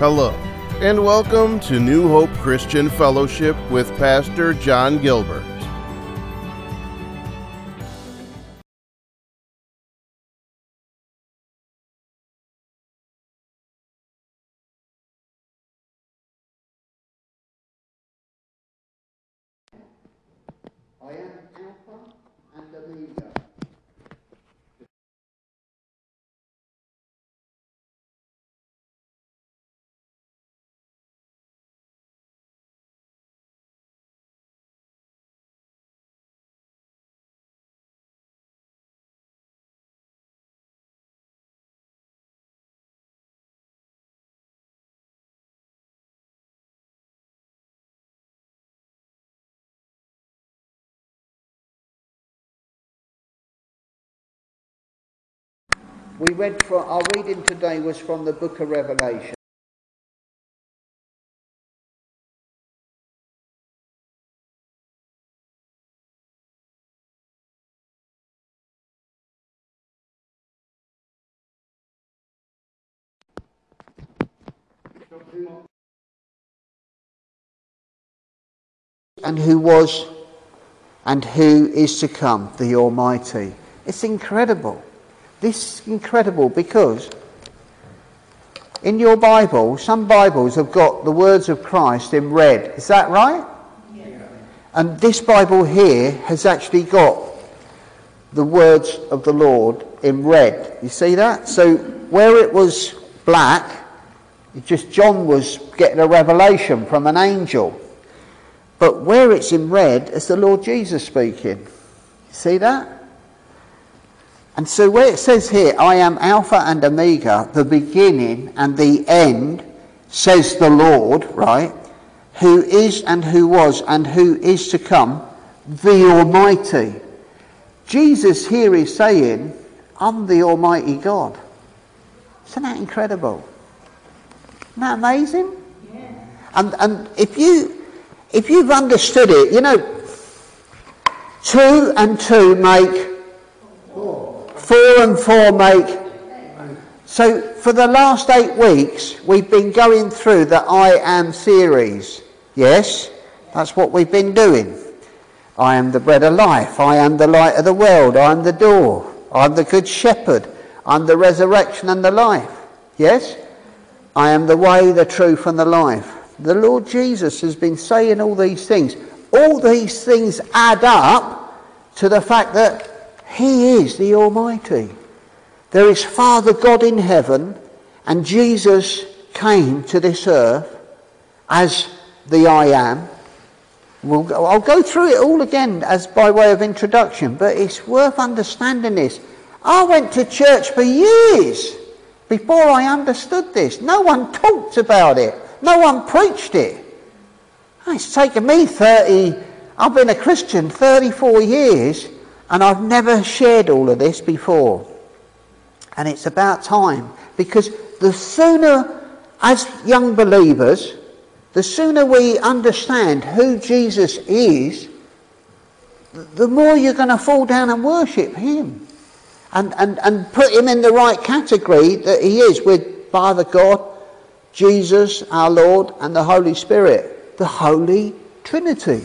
Hello, and welcome to New Hope Christian Fellowship with Pastor John Gilbert. We read from our reading today was from the book of Revelation. And who was and who is to come, the Almighty. It's incredible. This is incredible because in your Bible, some Bibles have got the words of Christ in red. Is that right? And this Bible here has actually got the words of the Lord in red. You see that? So where it was black, it just John was getting a revelation from an angel. But where it's in red, it's the Lord Jesus speaking. You see that? And so where it says here, I am Alpha and Omega, the beginning and the end, says the Lord, right? Who is and who was and who is to come, the Almighty. Jesus here is saying, I'm the Almighty God. Isn't that incredible? Isn't that amazing? Yeah. And, and if, you, if you've understood it, you know, two and two make four and four make. So for the last eight weeks, we've been going through the I Am series. Yes, that's what we've been doing. I am the bread of life. I am the light of the world. I am the door. I'm the good shepherd. I'm the resurrection and the life. Yes? I am the way, the truth, and the life. The Lord Jesus has been saying all these things. All these things add up to the fact that he is the Almighty. There is Father God in heaven, and Jesus came to this earth as the I am. We'll go, I'll go through it all again as by way of introduction, but it's worth understanding this. I went to church for years before I understood this. No one talked about it. No one preached it. It's taken me 30, I've been a Christian 34 years and I've never shared all of this before. And it's about time because the sooner, as young believers, the sooner we understand who Jesus is, the more you're going to fall down and worship him and, and, and put him in the right category that he is with Father God, Jesus, our Lord, and the Holy Spirit, the Holy Trinity.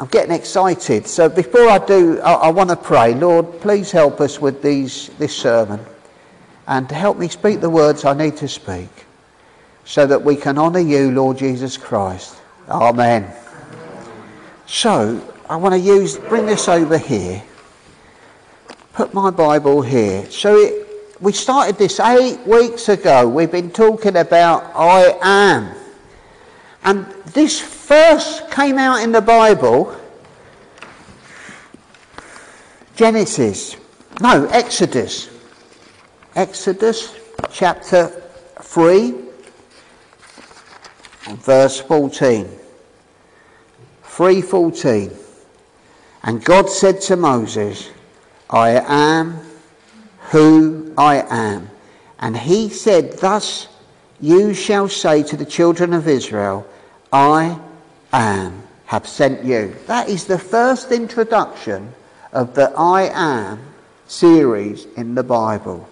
I'm getting excited. So before I do, I, I want to pray. Lord, please help us with these, this sermon and to help me speak the words I need to speak so that we can honour you, Lord Jesus Christ. Amen. So I want to use, bring this over here. Put my Bible here. So it, we started this eight weeks ago. We've been talking about I am. And this first came out in the Bible, Genesis, no, Exodus. Exodus chapter 3 verse 14. 3:14. And God said to Moses, I am who I am. And he said, Thus you shall say to the children of Israel, I am, have sent you. That is the first introduction of the I am series in the Bible.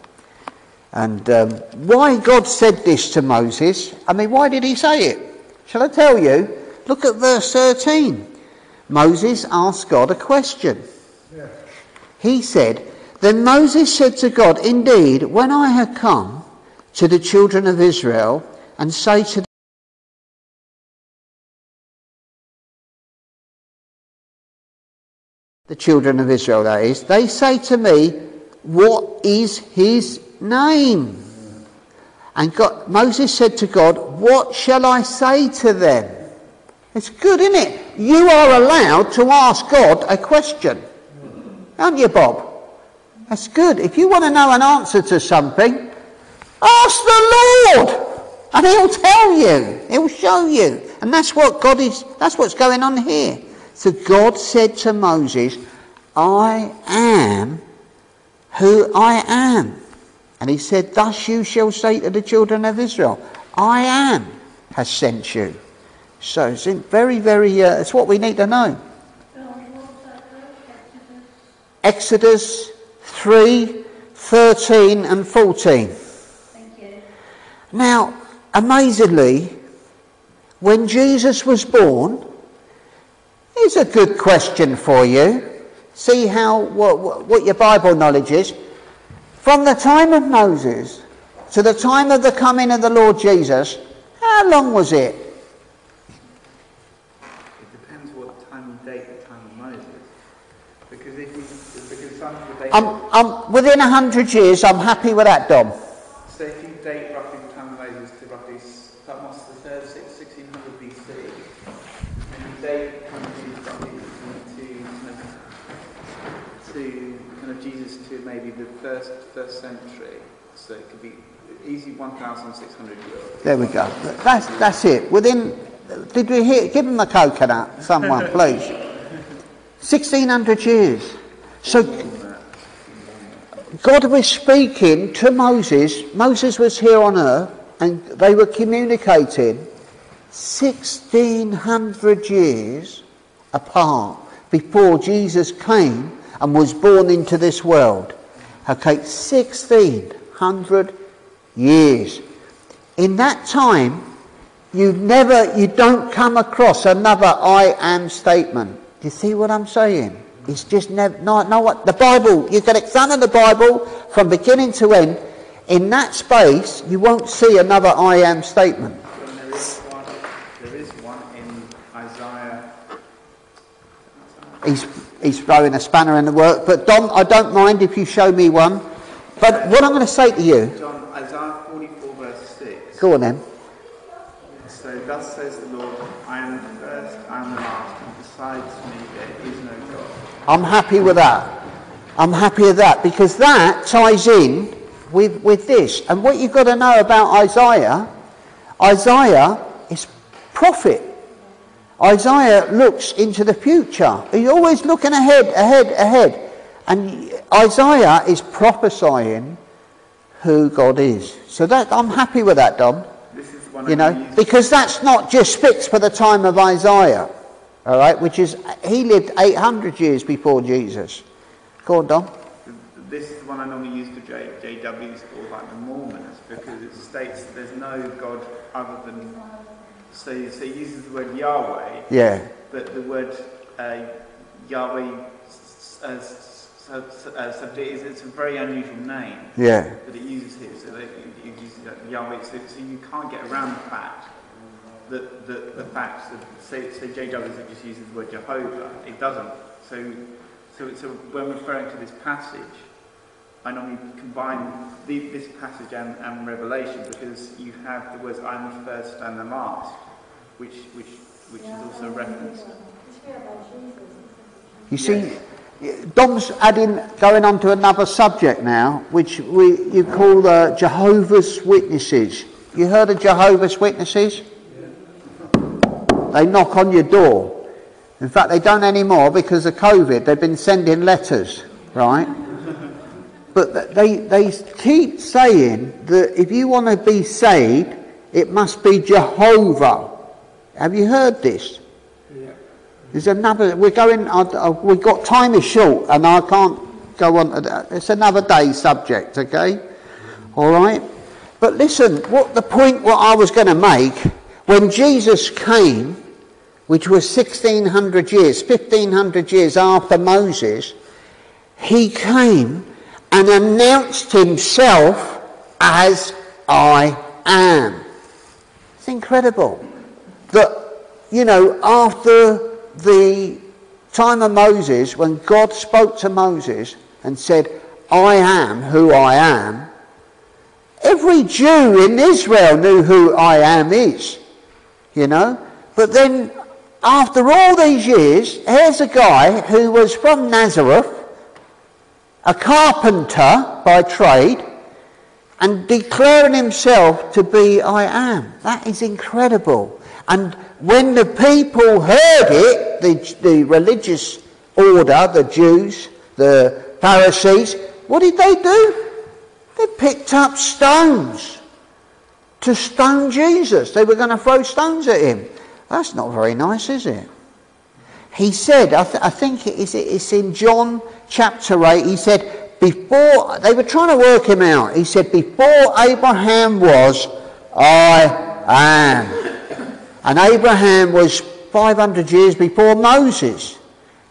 And um, why God said this to Moses, I mean, why did he say it? Shall I tell you? Look at verse 13. Moses asked God a question. He said, Then Moses said to God, Indeed, when I have come to the children of Israel and say to the children of Israel, that is, they say to me, What is his name? And God, Moses said to God, What shall I say to them? It's good, isn't it? You are allowed to ask God a question. Aren't you, Bob? That's good. If you want to know an answer to something, ask the Lord. And he'll tell you. He'll show you. And that's what God is, that's what's going on here. So God said to Moses, I am who I am. And he said, Thus you shall say to the children of Israel, I am has sent you. So it's very, very, uh, it's what we need to know. Exodus 3, 13 and 14. Now, amazingly, when Jesus was born, Here's a good question for you. See how what, what your Bible knowledge is. From the time of Moses to the time of the coming of the Lord Jesus, how long was it? It depends what time you date the time of Moses. Because if you, because some people date, I'm, I'm within a hundred years. I'm happy with that, Dom. so if you date roughly the time of Moses to roughly s- that was the third six- 1600 BC, and you date kind of Jesus roughly to kind of, to kind of Jesus to maybe the first first century, so it could be easy 1,600 years. There we go. That's that's it. Within. Did we hear? Give him a coconut, someone, please. Sixteen hundred years. So God was speaking to Moses. Moses was here on earth, and they were communicating 1600 years apart before Jesus came and was born into this world. Okay, 1600 years. In that time, you never, you don't come across another I am statement. Do you see what I'm saying? It's just never, no, no, what, the Bible, you can examine the Bible from beginning to end. In that space, you won't see another I am statement. There is one, there is one in Isaiah. He's, he's throwing a spanner in the work. But Dom, I don't mind if you show me one. But what I'm going to say to you, John, Isaiah 44 verse 6. go on then. So thus says the Lord, I am the first, I am the last, and besides me there is no God. I'm happy with that. I'm happy with that because that ties in with, with this. And what you've got to know about Isaiah, Isaiah is prophet. Isaiah looks into the future. He's always looking ahead, ahead, ahead. And Isaiah is prophesying who God is. So that I'm happy with that, Dom. This is the one You know, because that's not just fixed for the time of Isaiah, all right, which is, he lived 800 years before Jesus. Go on, Dom. This is the one I normally use for J, JWs or like the Mormons because it states there's no God other than. So, so it uses the word Yahweh, Yeah, but the word uh, Yahweh uh, sub- uh, subject is it's a very unusual name. yeah, that it uses here. So it uses Yahweh. So, so you can't get around the fact that the, the fact that say, say just uses the word Jehovah. It doesn't. So, so, so when referring to this passage, I normally combine the, this passage and, and Revelation because you have the words "I am the first and the last," which which which is also referenced. You see, Dom's adding, going on to another subject now, which we, you call the Jehovah's Witnesses. You heard of Jehovah's Witnesses? They knock on your door. In fact, they don't anymore because of COVID. They've been sending letters, right? But they, they keep saying that if you want to be saved, it must be Jehovah. Have you heard this? Yeah. There's another. We're going. I, I, we've got time is short, and I can't go on. It's another day subject. Okay. All right? But listen, what the point what I was going to make, when Jesus came, which was 1600 years, 1500 years after Moses, he came and announced himself as I am. It's incredible that, you know, after the time of Moses, when God spoke to Moses and said, I am who I am, every Jew in Israel knew who I am is, you know. But then, after all these years, here's a guy who was from Nazareth, a carpenter by trade, and declaring himself to be I am. That is incredible. And when the people heard it, the, the religious order, the Jews, the Pharisees, what did they do? They picked up stones to stone Jesus. They were going to throw stones at him. That's not very nice, is it? He said, I, th- I think it is, it's in John chapter 8, he said, before, they were trying to work him out. He said, before Abraham was, I am. And Abraham was 500 years before Moses.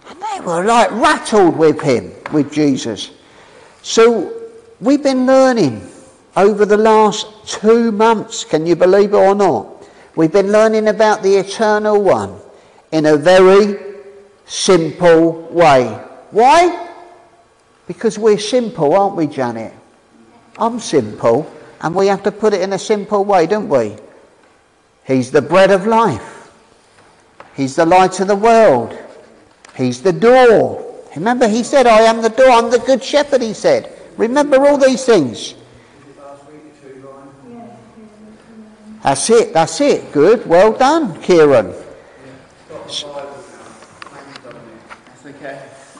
And they were like rattled with him, with Jesus. So we've been learning over the last two months, can you believe it or not? We've been learning about the eternal one in a very simple way. Why? Because we're simple, aren't we, Janet? I'm simple, and we have to put it in a simple way, don't we? He's the bread of life. He's the light of the world. He's the door. Remember, he said, I am the door. I'm the good shepherd, he said. Remember all these things. That's it, that's it. Good. Well done, Kieran.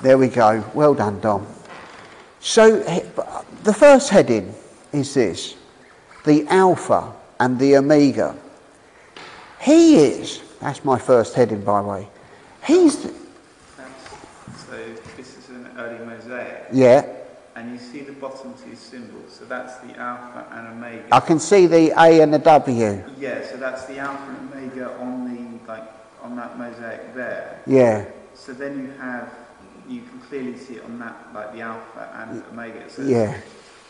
There we go. Well done, Dom. So, the first heading is this the Alpha and the Omega. He is, that's my first heading, by the way. He's, so this is an early mosaic, yeah, and you see the bottom two symbols. So that's the alpha and omega. I can see the A and the W. Yeah, so that's the alpha and omega on the like on that mosaic there. Yeah, So then you have you can clearly see it on that like the alpha and omega. So, yeah.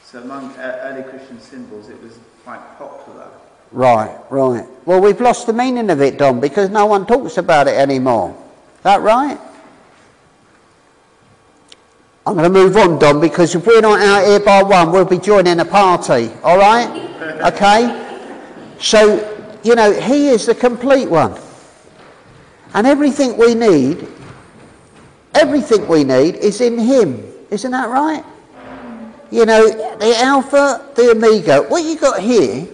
so among uh, early Christian symbols, it was quite popular. Right, right. Well, we've lost the meaning of it, Dom, because no one talks about it anymore. That right? I'm going to move on, Dom, because if we're not out here by one, we'll be joining a party. All right? Okay? So, you know, he is the complete one. And everything we need, everything we need is in him. Isn't that right? You know, the Alpha, the Omega. What you got here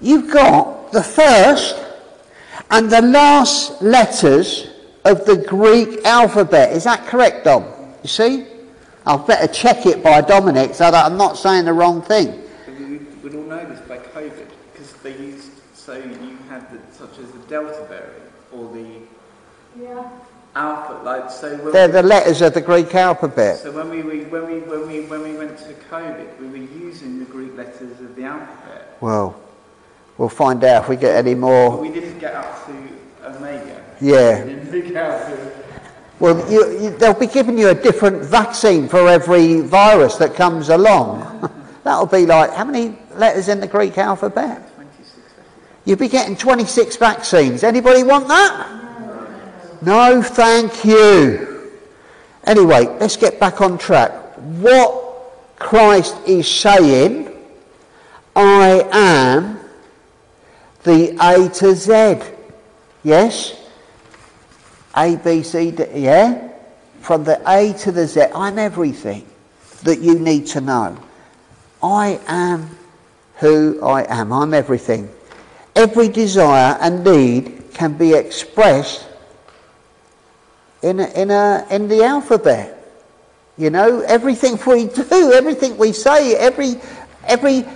you've got the first and the last letters of the Greek alphabet. Is that correct, Dom? You see? I'll better check it by Dominic so that I'm not saying the wrong thing. We would all know this by COVID because they used so you had the, such as the delta variant or the alpha like so. When They're we- the letters of the Greek alphabet. So when we, we when we when we when we went to COVID, we were using the Greek letters of the alphabet, Well, we'll find out if we get any but more. we didn't get up to omega. Yeah. We didn't get up to. Well, you, you, they'll be giving you a different vaccine for every virus that comes along. That'll be like, how many letters in the Greek alphabet? 26. You'll be getting 26 vaccines. Anybody want that? No, thank you. Anyway, let's get back on track. What Christ is saying, I am the A to Z. Yes? A, B, C, D, yeah? From the A to the Z, I'm everything that you need to know. I am who I am. I'm everything. Every desire and need can be expressed in, a, in, a, in the alphabet. You know, everything we do, everything we say, every, every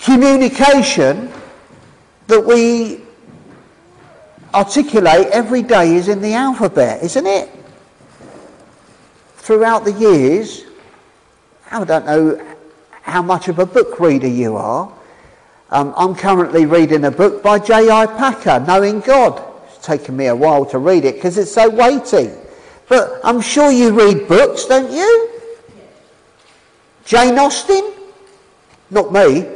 communication that we articulate every day is in the alphabet, isn't it? Throughout the years, I don't know how much of a book reader you are. Um, I'm currently reading a book by J.I. Packer, Knowing God. It's taken me a while to read it because it's so weighty. But I'm sure you read books, don't you? Jane Austen? Not me.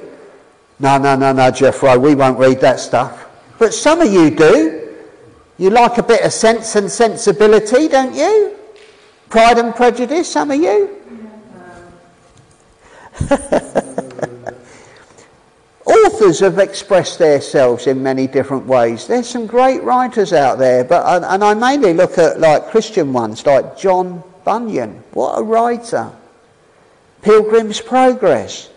No, no, no, no, Jeffrey, we won't read that stuff. But some of you do. You like a bit of sense and sensibility, don't you? Pride and Prejudice, some of you? Authors have expressed themselves in many different ways. There's some great writers out there, but and I mainly look at like Christian ones, like John Bunyan. What a writer! Pilgrim's Progress.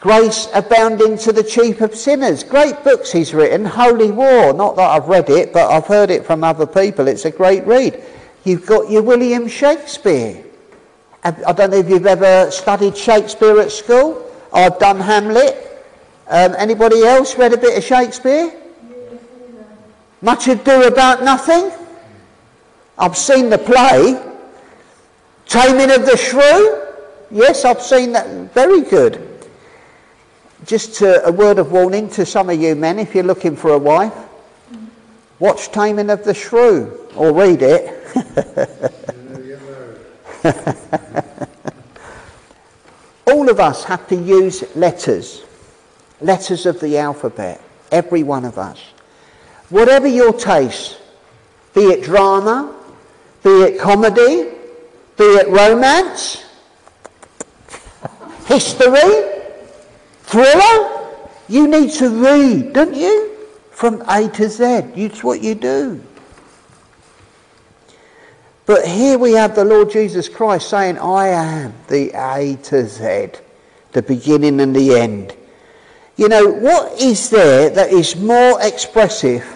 Grace Abounding to the Chief of Sinners. Great books he's written. Holy War. Not that I've read it, but I've heard it from other people. It's a great read. You've got your William Shakespeare. I don't know if you've ever studied Shakespeare at school. I've done Hamlet. Um, anybody else read a bit of Shakespeare? Much ado about nothing. I've seen the play. Taming of the Shrew. Yes, I've seen that. Very good. Just to, a word of warning to some of you men, if you're looking for a wife, watch Taming of the Shrew or read it. All of us have to use letters, letters of the alphabet, every one of us. Whatever your taste, be it drama, be it comedy, be it romance, history, thriller, you need to read, don't you? From A to Z. It's what you do. But here we have the Lord Jesus Christ saying, I am the A to Z, the beginning and the end. You know, what is there that is more expressive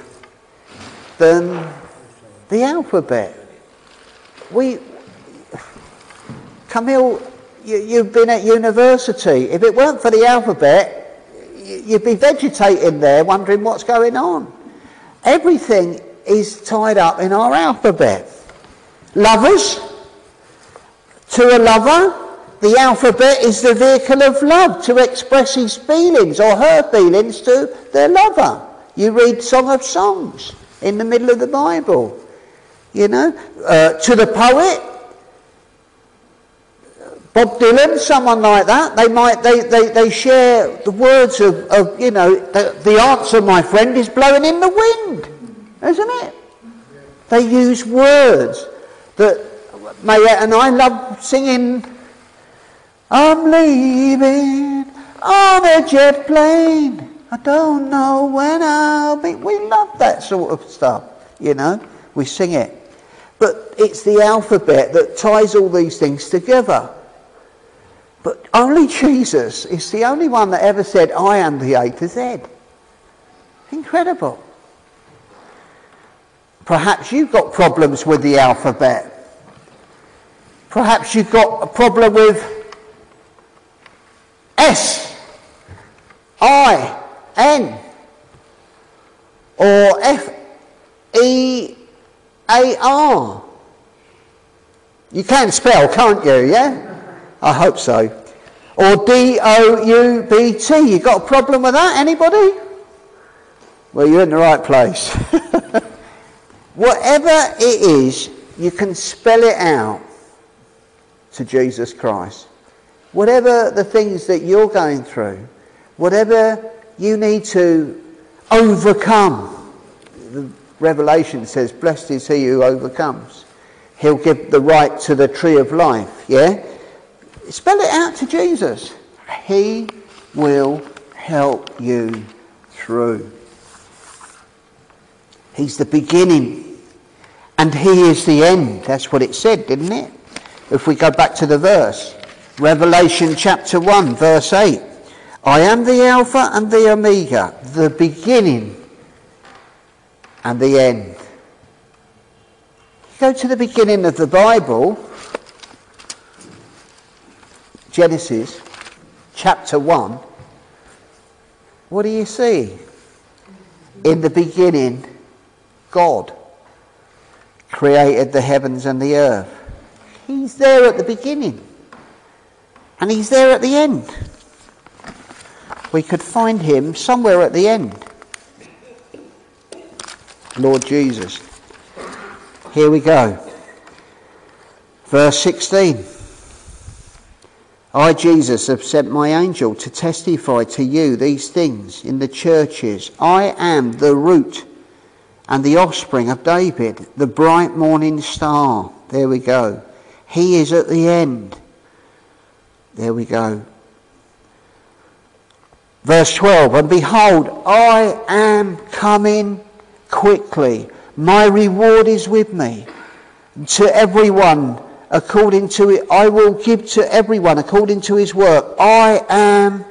than the alphabet? We, Camille, you, have been at university. If it weren't for the alphabet, you'd be vegetating there wondering what's going on. Everything is tied up in our alphabet. Lovers, to a lover, the alphabet is the vehicle of love to express his feelings or her feelings to their lover. You read Song of Songs in the middle of the Bible. You know, uh, to the poet, Bob Dylan, someone like that, they might they, they, they share the words of, of you know, the, the answer, my friend, is blowing in the wind, isn't it? They use words that may, and I love singing, I'm leaving on a jet plane. I don't know when I'll be. We love that sort of stuff, you know. We sing it. But it's the alphabet that ties all these things together. But only Jesus is the only one that ever said, I am the A to Z. Incredible. Perhaps you've got problems with the alphabet. Perhaps you've got a problem with S, I, N, or F, E, A, R. You can spell, can't you? Yeah? I hope so. Or D O U B T. You got a problem with that? Anybody? Well, you're in the right place. Whatever it is, you can spell it out to Jesus Christ. Whatever the things that you're going through, whatever you need to overcome, the Revelation says, Blessed is he who overcomes. He'll give the right to the tree of life. Yeah? Spell it out to Jesus. He will help you through. He's the beginning and He is the end. That's what it said, didn't it? If we go back to the verse, Revelation chapter 1, verse 8 I am the Alpha and the Omega, the beginning and the end. Go to the beginning of the Bible, Genesis chapter 1. What do you see? In the beginning, God created the heavens and the earth. He's there at the beginning. And he's there at the end. We could find him somewhere at the end. Lord Jesus. Here we go. Verse 16. I, Jesus, have sent my angel to testify to you these things in the churches. I am the root and the offspring of David, the bright morning star. There we go. He is at the end. There we go. Verse 12 And behold, I am coming quickly. My reward is with me. To everyone according to it, I will give to everyone according to his work. I am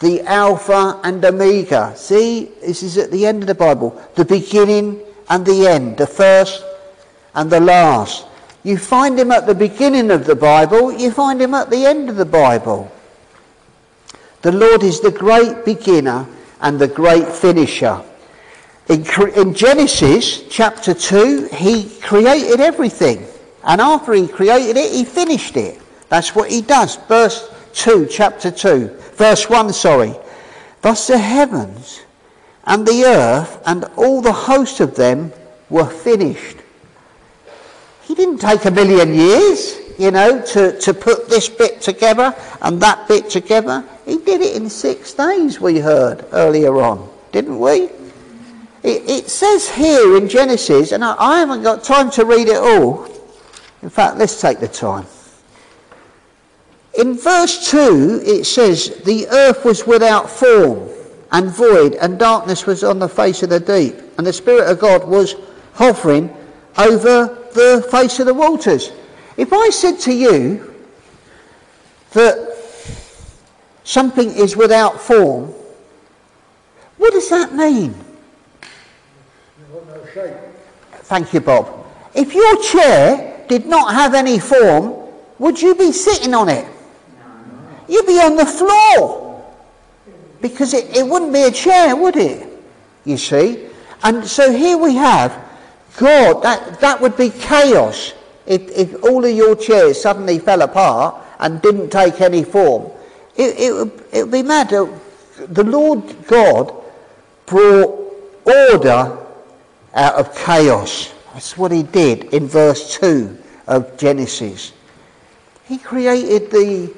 the Alpha and Omega. See, this is at the end of the Bible the beginning and the end, the first and the last. You find him at the beginning of the Bible, you find him at the end of the Bible. The Lord is the great beginner and the great finisher. In, in, Genesis chapter 2, he created everything. And after he created it, he finished it. That's what he does. Verse 2, chapter 2. Verse 1, sorry. Thus the heavens and the earth and all the host of them were finished. He didn't take a million years, you know, to, to put this bit together and that bit together. He did it in six days, we heard earlier on, didn't we? It, it says here in Genesis, and I, I haven't got time to read it all. In fact, let's take the time. In verse 2, it says, The earth was without form and void, and darkness was on the face of the deep, and the Spirit of God was hovering over the face of the waters. If I said to you that something is without form, what does that mean? No Thank you, Bob. If your chair did not have any form, would you be sitting on it? You'd be on the floor. Because it, it wouldn't be a chair, would it? You see? And so here we have God, that, that would be chaos if, if all of your chairs suddenly fell apart and didn't take any form. It, it, would, it would be mad. The Lord God brought order out of chaos. That's what he did in verse 2 of Genesis. He created the,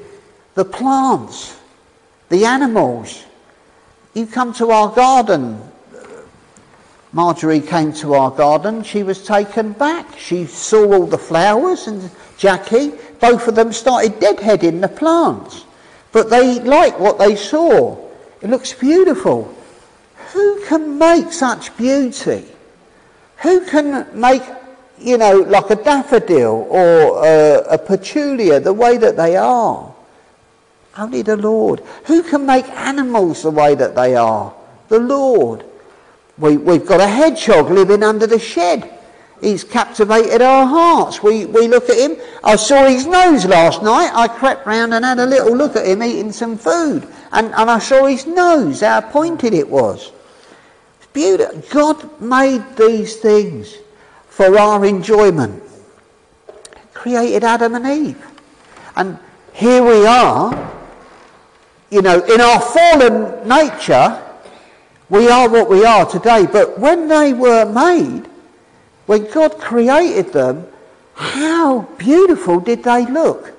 the plants, the animals. You come to our garden. Marjorie came to our garden. She was taken back. She saw all the flowers, and Jackie, both of them started deadheading the plants. But they liked what they saw. It looks beautiful. Who can make such beauty? Who can make, you know, like a daffodil or a, a petunia the way that they are? Only the Lord. Who can make animals the way that they are? The Lord. We, we've got a hedgehog living under the shed. He's captivated our hearts. We, we look at him. I saw his nose last night. I crept round and had a little look at him eating some food. And, and I saw his nose, how pointed it was. Beautiful. God made these things for our enjoyment. Created Adam and Eve. And here we are, you know, in our fallen nature, we are what we are today. But when they were made, when God created them, how beautiful did they look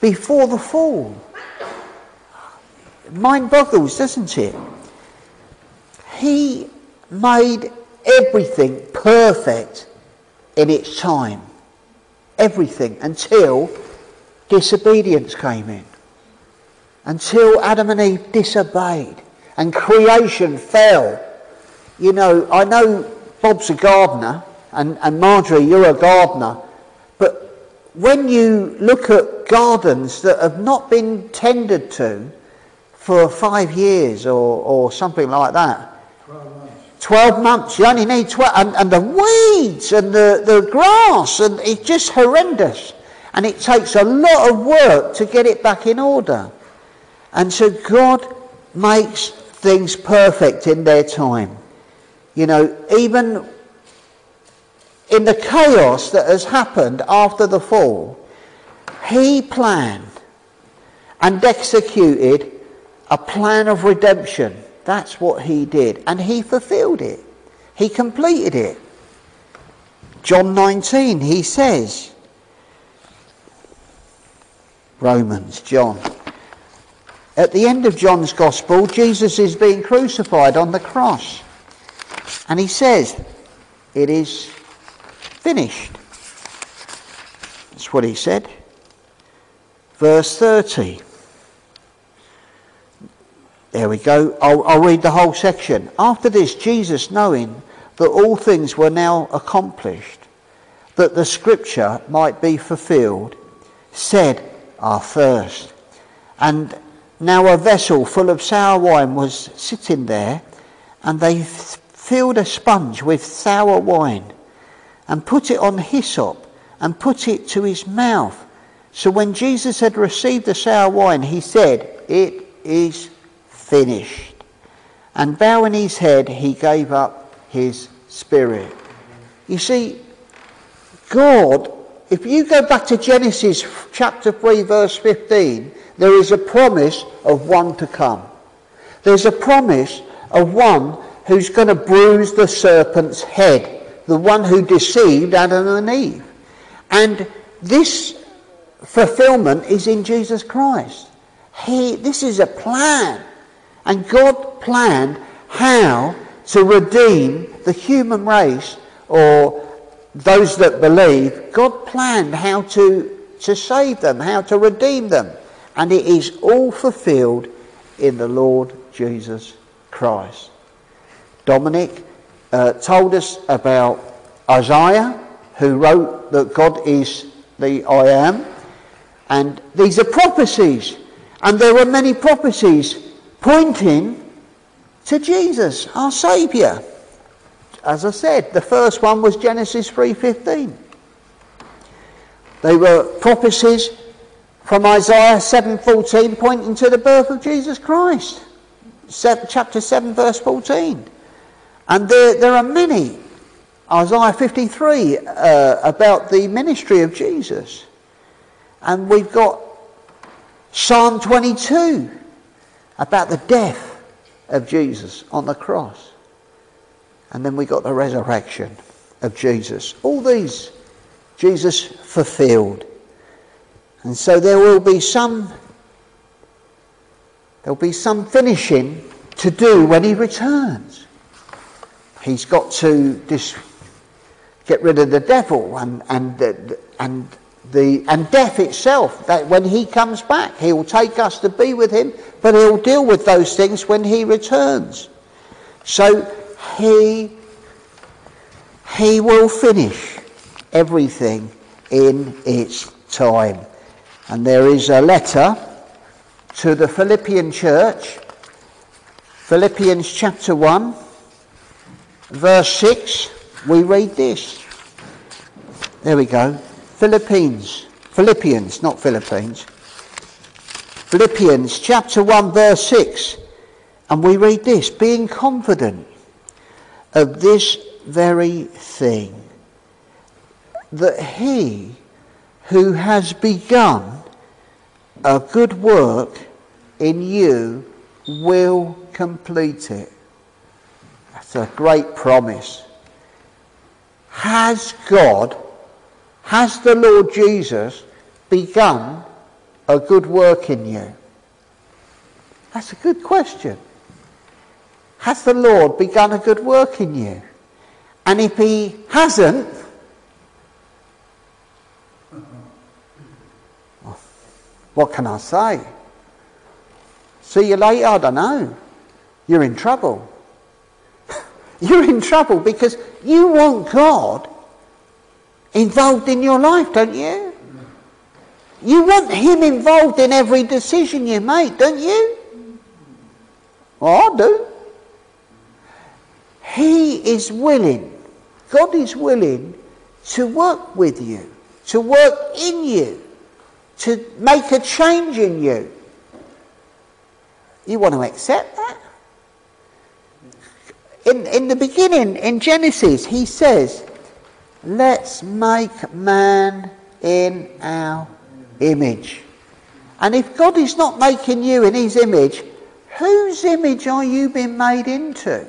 before the fall? Mind boggles, doesn't it? He made everything perfect in its time. Everything until disobedience came in. Until Adam and Eve disobeyed and creation fell. You know, I know Bob's a gardener and, and Marjorie, you're a gardener. But when you look at gardens that have not been tended to for five years or, or something like that, 12 months. You only need 12. And, and the weeds and the, the grass, and it's just horrendous. And it takes a lot of work to get it back in order. And so God makes things perfect in their time. You know, even in the chaos that has happened after the fall, He planned and executed a plan of redemption. That's what he did. And he fulfilled it. He completed it. John 19, he says, Romans, John. At the end of John's Gospel, Jesus is being crucified on the cross. And he says, It is finished. That's what he said. Verse 30. There we go. I'll, I'll read the whole section. After this, Jesus, knowing that all things were now accomplished, that the scripture might be fulfilled, said, Our thirst. And now a vessel full of sour wine was sitting there, and they filled a sponge with sour wine, and put it on hyssop, and put it to his mouth. So when Jesus had received the sour wine, he said, It is finished. And bowing his head, he gave up his spirit. You see, God, if you go back to Genesis chapter 3, verse 15, there is a promise of one to come. There's a promise of one who's going to bruise the serpent's head, the one who deceived Adam and Eve. And this fulfillment is in Jesus Christ. He, this is a plan. And God planned how to redeem the human race or those that believe. God planned how to, to save them, how to redeem them. And it is all fulfilled in the Lord Jesus Christ. Dominic uh, told us about Isaiah, who wrote that God is the I am. And these are prophecies. And there are many prophecies pointing to Jesus, our Saviour. As I said, the first one was Genesis 3.15. They were prophecies from Isaiah 7.14 pointing to the birth of Jesus Christ. Seven, chapter 7 verse 14. And there, there are many. Isaiah 53 uh, about the ministry of Jesus. And we've got Psalm 22 about the death of Jesus on the cross. And then we got the resurrection of Jesus. All these Jesus fulfilled. And so there will be some there'll be some finishing to do when he returns. He's got to dis- get rid of the devil and and and the and death itself. That when he comes back, he will take us to be with him, but he'll deal with those things when he returns. So he he will finish everything in its time. And there is a letter to the Philippian church, Philippians chapter 1, verse 6. We read this. There we go. Philippines. Philippians, not Philippines. Philippians chapter 1, verse 6. And we read this being confident of this very thing, that he who has begun a good work in you will complete it. That's a great promise. Has God, has the Lord Jesus begun a good work in you? That's a good question. Has the Lord begun a good work in you? And if he hasn't, what can I say? See you later? I don't know. You're in trouble. You're in trouble because you want God involved in your life, don't you? You want Him involved in every decision you make, don't you? Well, I do. He is willing God is willing to work with you, to work in you, to make a change in you. You want to accept that? In, in the beginning, in Genesis, he says, Let's make man in our image. And if God is not making you in his image, whose image are you being made into?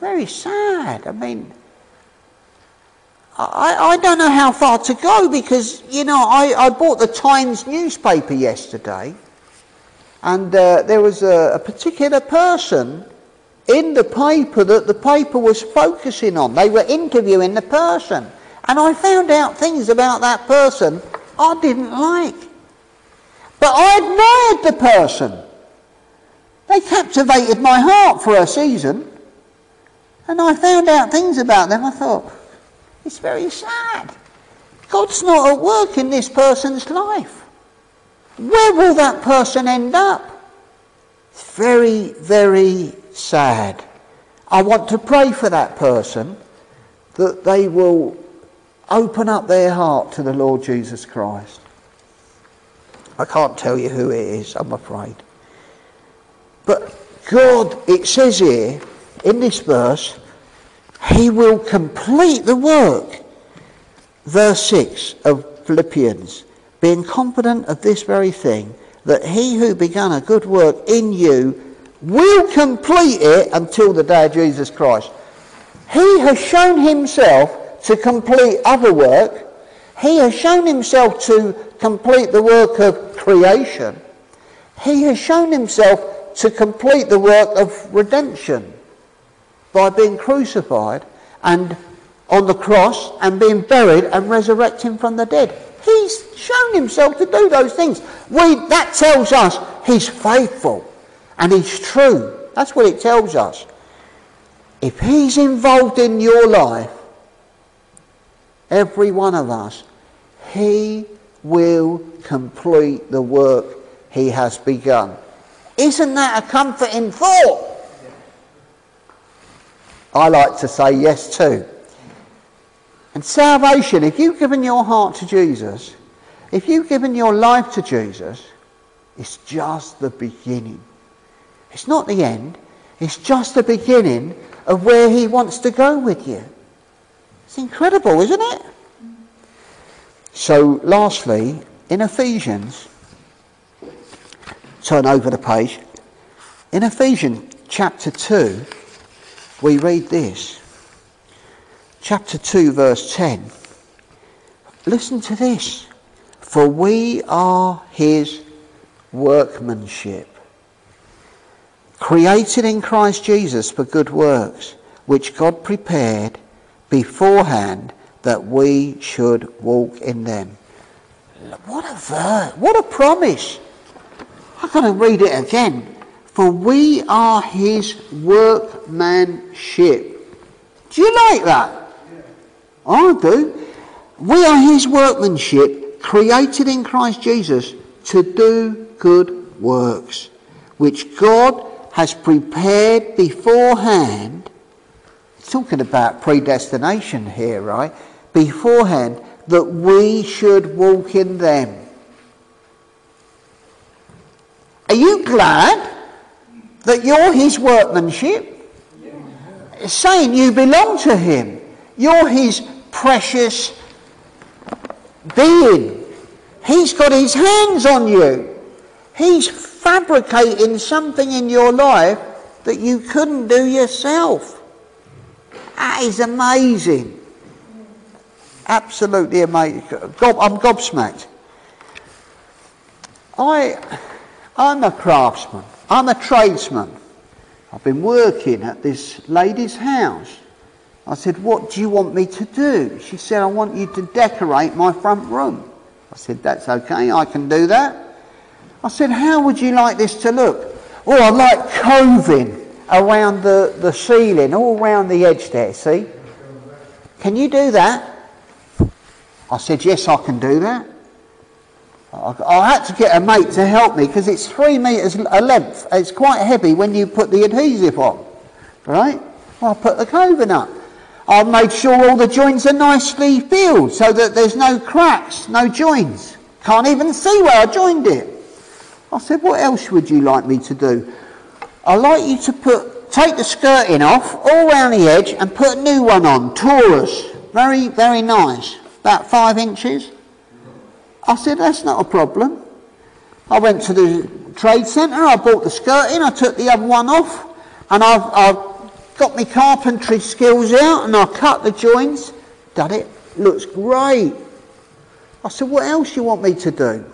Very sad. I mean, I, I don't know how far to go because, you know, I, I bought the Times newspaper yesterday and uh, there was a, a particular person in the paper that the paper was focusing on. They were interviewing the person. And I found out things about that person I didn't like. But I admired the person. They captivated my heart for a season. And I found out things about them. I thought, it's very sad. God's not at work in this person's life. Where will that person end up? It's very, very sad. I want to pray for that person that they will open up their heart to the Lord Jesus Christ. I can't tell you who it is, I'm afraid. But God, it says here in this verse, He will complete the work. Verse 6 of Philippians, being confident of this very thing, that He who began a good work in you will complete it until the day of Jesus Christ. He has shown Himself to complete other work. He has shown Himself to complete the work of creation. He has shown Himself to complete the work of redemption by being crucified and on the cross and being buried and resurrecting from the dead. He's shown himself to do those things. We, that tells us he's faithful and he's true. That's what it tells us. If he's involved in your life, every one of us, he will complete the work he has begun. Isn't that a comforting thought? I like to say yes too. And salvation, if you've given your heart to Jesus, if you've given your life to Jesus, it's just the beginning. It's not the end. It's just the beginning of where he wants to go with you. It's incredible, isn't it? So, lastly, in Ephesians, turn over the page. In Ephesians chapter 2, we read this. Chapter 2, verse 10. Listen to this. For we are his workmanship, created in Christ Jesus for good works, which God prepared beforehand that we should walk in them. What a verse, what a promise. I've got to read it again. For we are his workmanship. Do you like that? I do. We are his workmanship, created in Christ Jesus to do good works, which God has prepared beforehand. talking about predestination here, right? Beforehand, that we should walk in them. Are you glad that you're his workmanship? It's saying you belong to him. You're his precious being. He's got his hands on you. He's fabricating something in your life that you couldn't do yourself. That is amazing. Absolutely amazing. I'm gobsmacked. I, I'm a craftsman. I'm a tradesman. I've been working at this lady's house. I said, What do you want me to do? She said, I want you to decorate my front room. I said, That's okay, I can do that. I said, How would you like this to look? Oh, I like coving around the, the ceiling, all around the edge there, see? Can you do that? I said, Yes, I can do that. I had to get a mate to help me because it's three metres a length. It's quite heavy when you put the adhesive on, right? I put the coving up. I've made sure all the joints are nicely filled so that there's no cracks, no joints. Can't even see where I joined it. I said, what else would you like me to do? I'd like you to put, take the skirting off all round the edge and put a new one on, torus. Very, very nice. about five inches. I said, that's not a problem. I went to the trade centre, I bought the skirting, I took the other one off, and I've, I've got my carpentry skills out, and I cut the joints, done it, looks great. I said, what else you want me to do?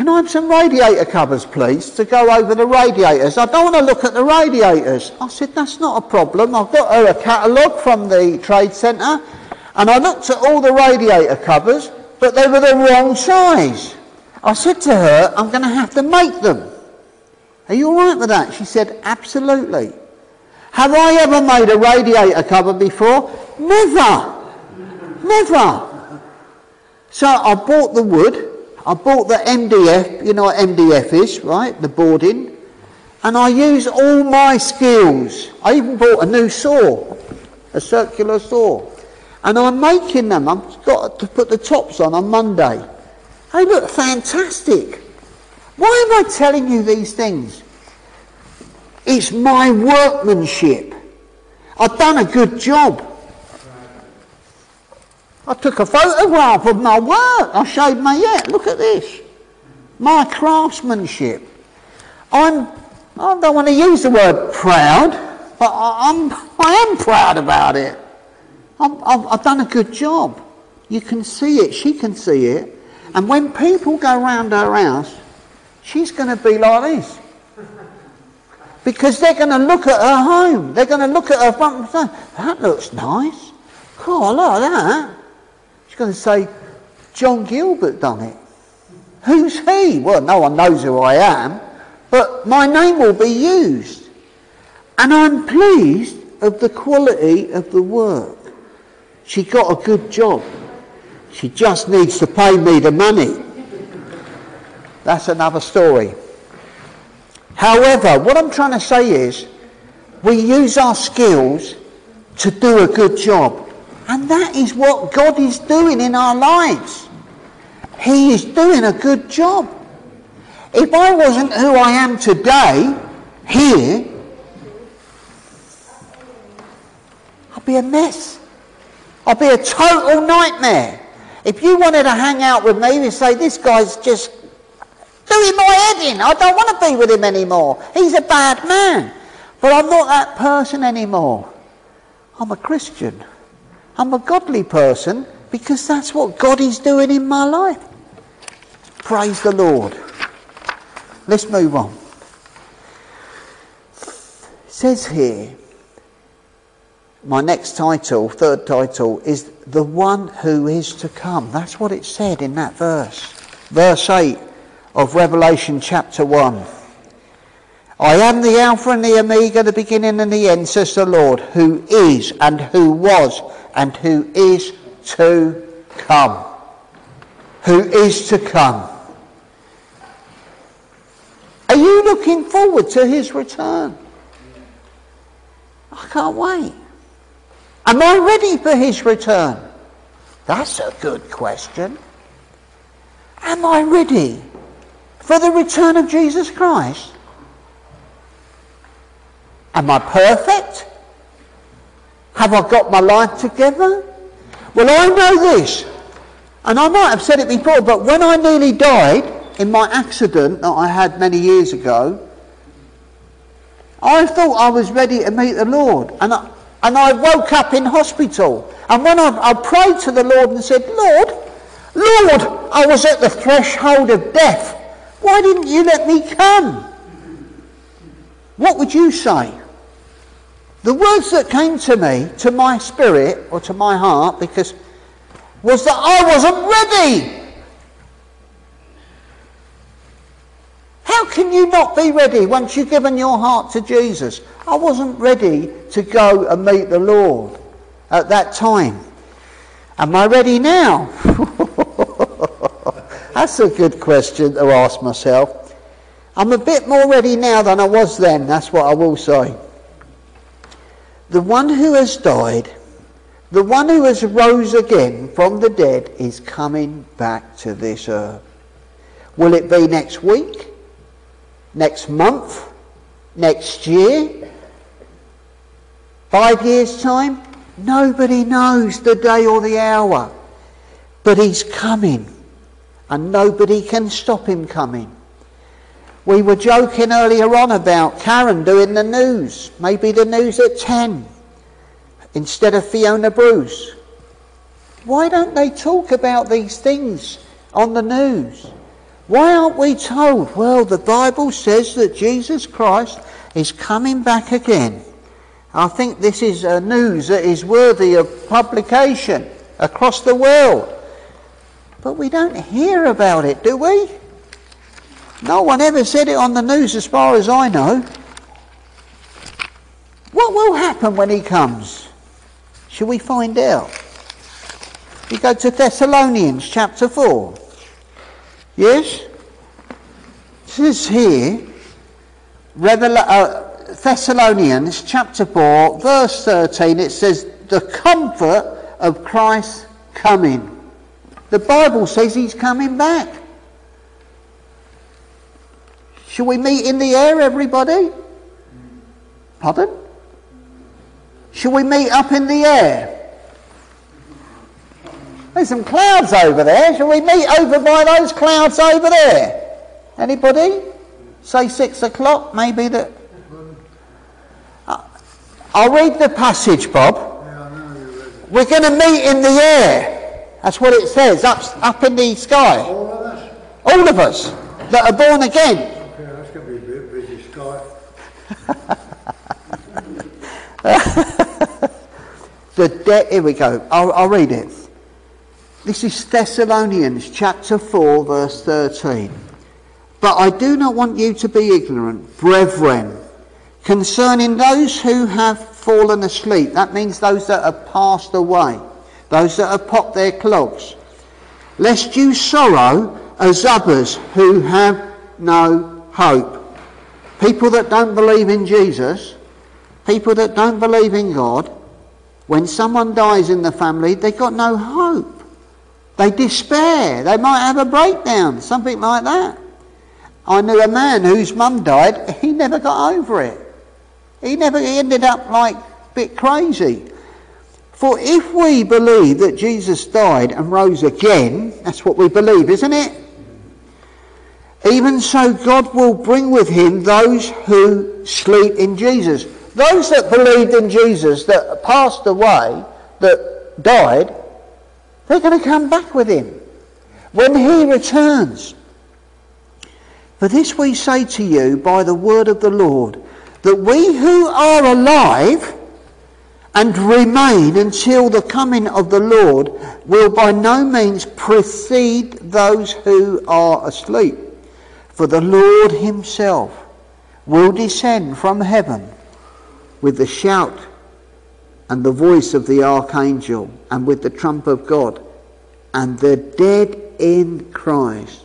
Can I have some radiator covers, please, to go over the radiators? I don't want to look at the radiators. I said, that's not a problem. I've got her a catalogue from the trade centre, and I looked at all the radiator covers, but they were the wrong size. I said to her, I'm going to have to make them. Are you all right with that? She said, absolutely. Have I ever made a radiator cover before? Never. Never. So I bought the wood, I bought the MDF, you know what MDF is, right? The boarding. And I use all my skills. I even bought a new saw, a circular saw. And I'm making them. I've got to put the tops on on Monday. They look fantastic. Why am I telling you these things? It's my workmanship. I've done a good job. I took a photograph of my work. I showed my yet. Look at this. My craftsmanship. I'm, I don't want to use the word proud, but I, am I am proud about it. I've, I've, I've done a good job. You can see it. She can see it. And when people go round her house, she's going to be like this. Because they're going to look at her home. They're going to look at her front and that looks nice. Cool, I like that going to say, John Gilbert done it. Who's he? Well, no one knows who I am, but my name will be used. And I'm pleased of the quality of the work. She got a good job. She just needs to pay me the money. That's another story. However, what I'm trying to say is we use our skills to do a good job. And that is what God is doing in our lives. He is doing a good job. If I wasn't who I am today, here, I'd be a mess. I'd be a total nightmare. If you wanted to hang out with me you'd say, this guy's just doing my head in, I don't want to be with him anymore. He's a bad man. But I'm not that person anymore. I'm a Christian. I'm a godly person because that's what God is doing in my life. Praise the Lord. Let's move on. It says here, my next title, third title, is The One Who Is to Come. That's what it said in that verse. Verse 8 of Revelation chapter 1. I am the Alpha and the Omega, the beginning and the end, says the Lord, who is and who was and who is to come. Who is to come. Are you looking forward to his return? I can't wait. Am I ready for his return? That's a good question. Am I ready for the return of Jesus Christ? Am I perfect? Have I got my life together? Well, I know this, and I might have said it before, but when I nearly died in my accident that I had many years ago, I thought I was ready to meet the Lord. And I, and I woke up in hospital. And when I, I prayed to the Lord and said, Lord, Lord, I was at the threshold of death. Why didn't you let me come? What would you say? The words that came to me, to my spirit, or to my heart, because was that I wasn't ready. How can you not be ready once you've given your heart to Jesus? I wasn't ready to go and meet the Lord at that time. Am I ready now? That's a good question to ask myself. I'm a bit more ready now than I was then, that's what I will say the one who has died, the one who has rose again from the dead is coming back to this earth. Will it be next week? Next month? Next year? Five years' time? Nobody knows the day or the hour, but he's coming, and nobody can stop him coming. We were joking earlier on about Karen doing the news, maybe the news at 10 instead of Fiona Bruce. Why don't they talk about these things on the news? Why aren't we told? Well, the Bible says that Jesus Christ is coming back again. I think this is a news that is worthy of publication across the world. But we don't hear about it, do we? No one ever said it on the news as far as I know. What will happen when he comes? Shall we find out? We go to Thessalonians chapter 4. Yes? It says here, uh, Thessalonians chapter 4, verse 13, it says, the comfort of Christ's coming. The Bible says he's coming back. Shall we meet in the air, everybody? Pardon? Shall we meet up in the air? There's some clouds over there. Shall we meet over by those clouds over there? Anybody? Say six o'clock, maybe that. Uh, I'll read the passage, Bob. We're going to meet in the air. That's what it says, up, up in the sky. All of us? All of us that are born again. Okay, that's going to be a bit busy, Scott. The de- here we go. I'll, I'll read it. This is Thessalonians chapter 4, verse 13. But I do not want you to be ignorant, brethren, concerning those who have fallen asleep. That means those that have passed away, those that have popped their clogs. Lest you sorrow as others who have no hope. People that don't believe in Jesus, people that don't believe in God, when someone dies in the family, they've got no hope. They despair. They might have a breakdown, something like that. I knew a man whose mum died, he never got over it. He never he ended up like a bit crazy. For if we believe that Jesus died and rose again, that's what we believe, isn't it? Even so, God will bring with him those who sleep in Jesus. Those that believed in Jesus, that passed away, that died, they're going to come back with him when he returns. For this we say to you by the word of the Lord, that we who are alive and remain until the coming of the Lord will by no means precede those who are asleep. For the Lord himself will descend from heaven with the shout and the voice of the archangel and with the trump of God, and the dead in Christ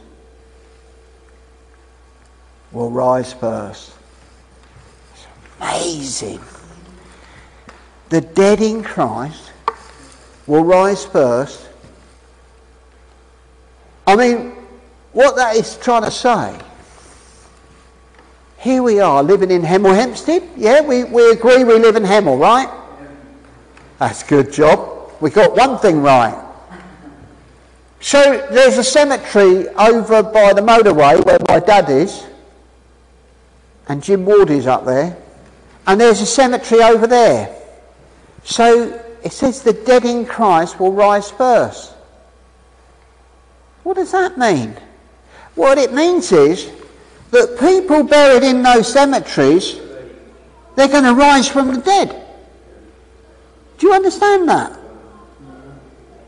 will rise first. It's amazing. The dead in Christ will rise first. I mean, what that is trying to say, here we are living in Hemel Hempstead. Yeah, we, we agree we live in Hemel, right? That's a good job. We got one thing right. So there's a cemetery over by the motorway where my dad is, and Jim Ward is up there, and there's a cemetery over there. So it says the dead in Christ will rise first. What does that mean? What it means is that people buried in those cemeteries, they're going to rise from the dead. Do you understand that?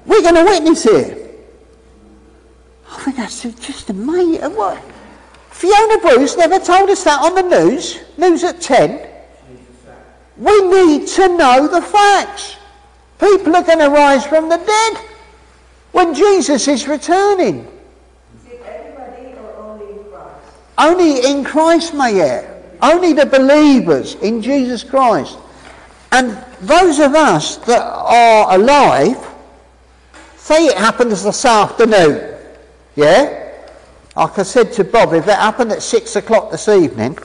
We're going to witness it. I think that's just amazing. What? Fiona Bruce never told us that on the news. News at 10. We need to know the facts. People are going to rise from the dead when Jesus is returning. Is it everybody or only in Christ? Only in Christ, Mayette. Only the believers in Jesus Christ. And those of us that are alive, say it happens this afternoon, yeah? Like I said to Bob, if it happened at six o'clock this evening,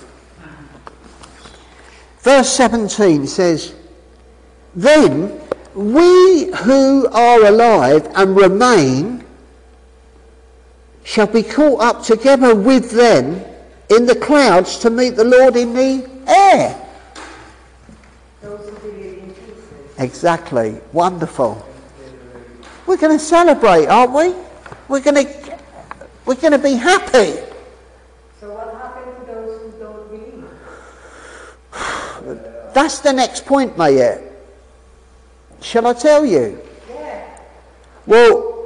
verse 17 says, Then we who are alive and remain shall be caught up together with them in the clouds to meet the Lord in the air. Those who believe in Jesus. Exactly. Wonderful. We're going to celebrate, aren't we? We're going to we're going to be happy. So what happened to those who don't believe? That's the next point, Mayette. Shall I tell you? Yeah. Well,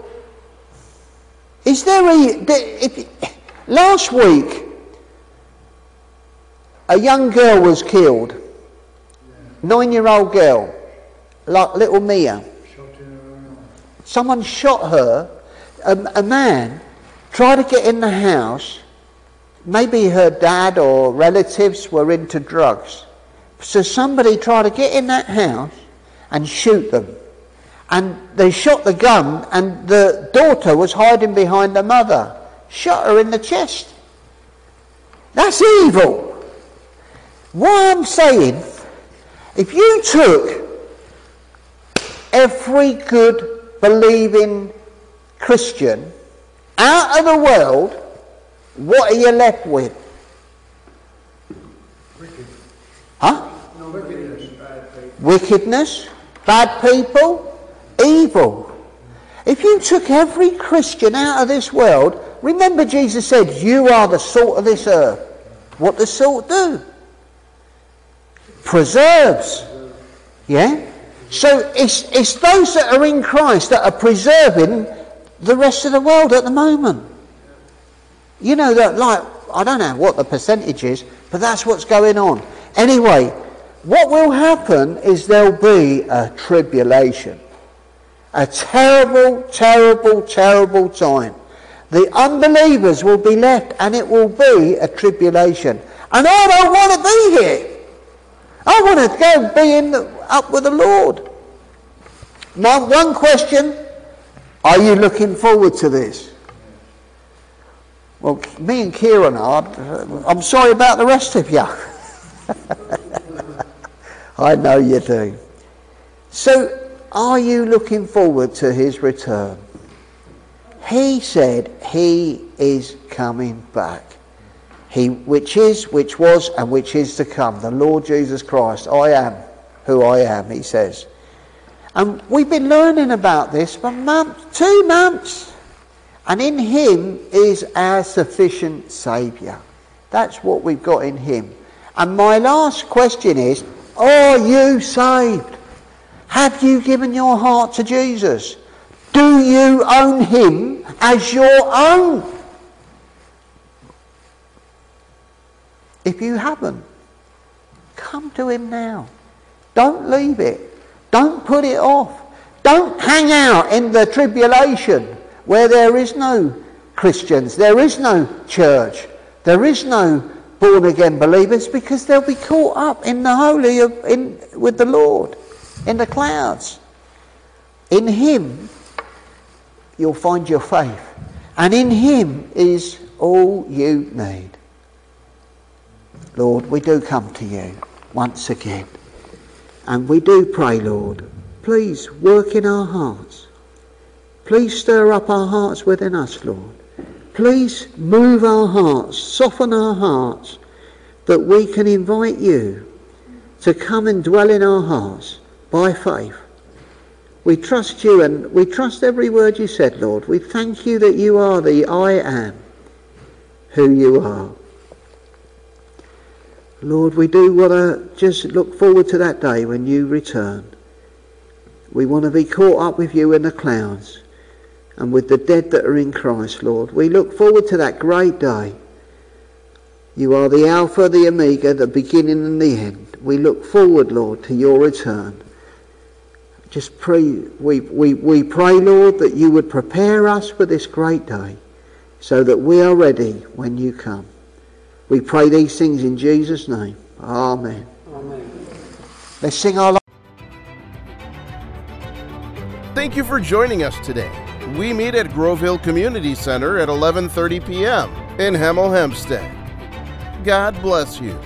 is there a. If, last week, a young girl was killed. Nine year old girl, like little Mia. Someone shot her. A, a man tried to get in the house. Maybe her dad or relatives were into drugs. So somebody tried to get in that house and shoot them. And they shot the gun, and the daughter was hiding behind the mother. Shot her in the chest. That's evil. What I'm saying, if you took every good believing Christian out of the world, what are you left with? Huh? Wickedness, bad people, evil. If you took every Christian out of this world, remember Jesus said, You are the salt of this earth. What does salt do? Preserves. Yeah? So it's, it's those that are in Christ that are preserving the rest of the world at the moment. You know that, like, I don't know what the percentage is, but that's what's going on. Anyway, what will happen is there'll be a tribulation. A terrible, terrible, terrible time. The unbelievers will be left and it will be a tribulation. And I don't want to be here. I want to go be in the, up with the Lord. Now, one question are you looking forward to this? Well, me and Kieran are. I'm sorry about the rest of you. I know you do. So, are you looking forward to his return? He said he is coming back. He, which is, which was, and which is to come. The Lord Jesus Christ. I am who I am, he says. And we've been learning about this for months, two months. And in him is our sufficient Saviour. That's what we've got in him. And my last question is, are you saved? Have you given your heart to Jesus? Do you own him as your own? If you haven't, come to him now. Don't leave it. Don't put it off. Don't hang out in the tribulation where there is no Christians, there is no church, there is no born again believers because they'll be caught up in the holy of, in, with the Lord in the clouds. In Him, you'll find your faith. And in Him is all you need. Lord, we do come to you once again. And we do pray, Lord, please work in our hearts. Please stir up our hearts within us, Lord. Please move our hearts, soften our hearts, that we can invite you to come and dwell in our hearts by faith. We trust you and we trust every word you said, Lord. We thank you that you are the I am who you are. Lord, we do want to just look forward to that day when you return. We want to be caught up with you in the clouds and with the dead that are in Christ, Lord. We look forward to that great day. You are the Alpha, the Omega, the beginning and the end. We look forward, Lord, to your return. Just pray, we, we, we pray, Lord, that you would prepare us for this great day so that we are ready when you come. We pray these things in Jesus' name. Amen. Amen. Let's sing our Thank you for joining us today. We meet at Grove Hill Community Center at 11:30 p.m. in Hemel Hempstead. God bless you.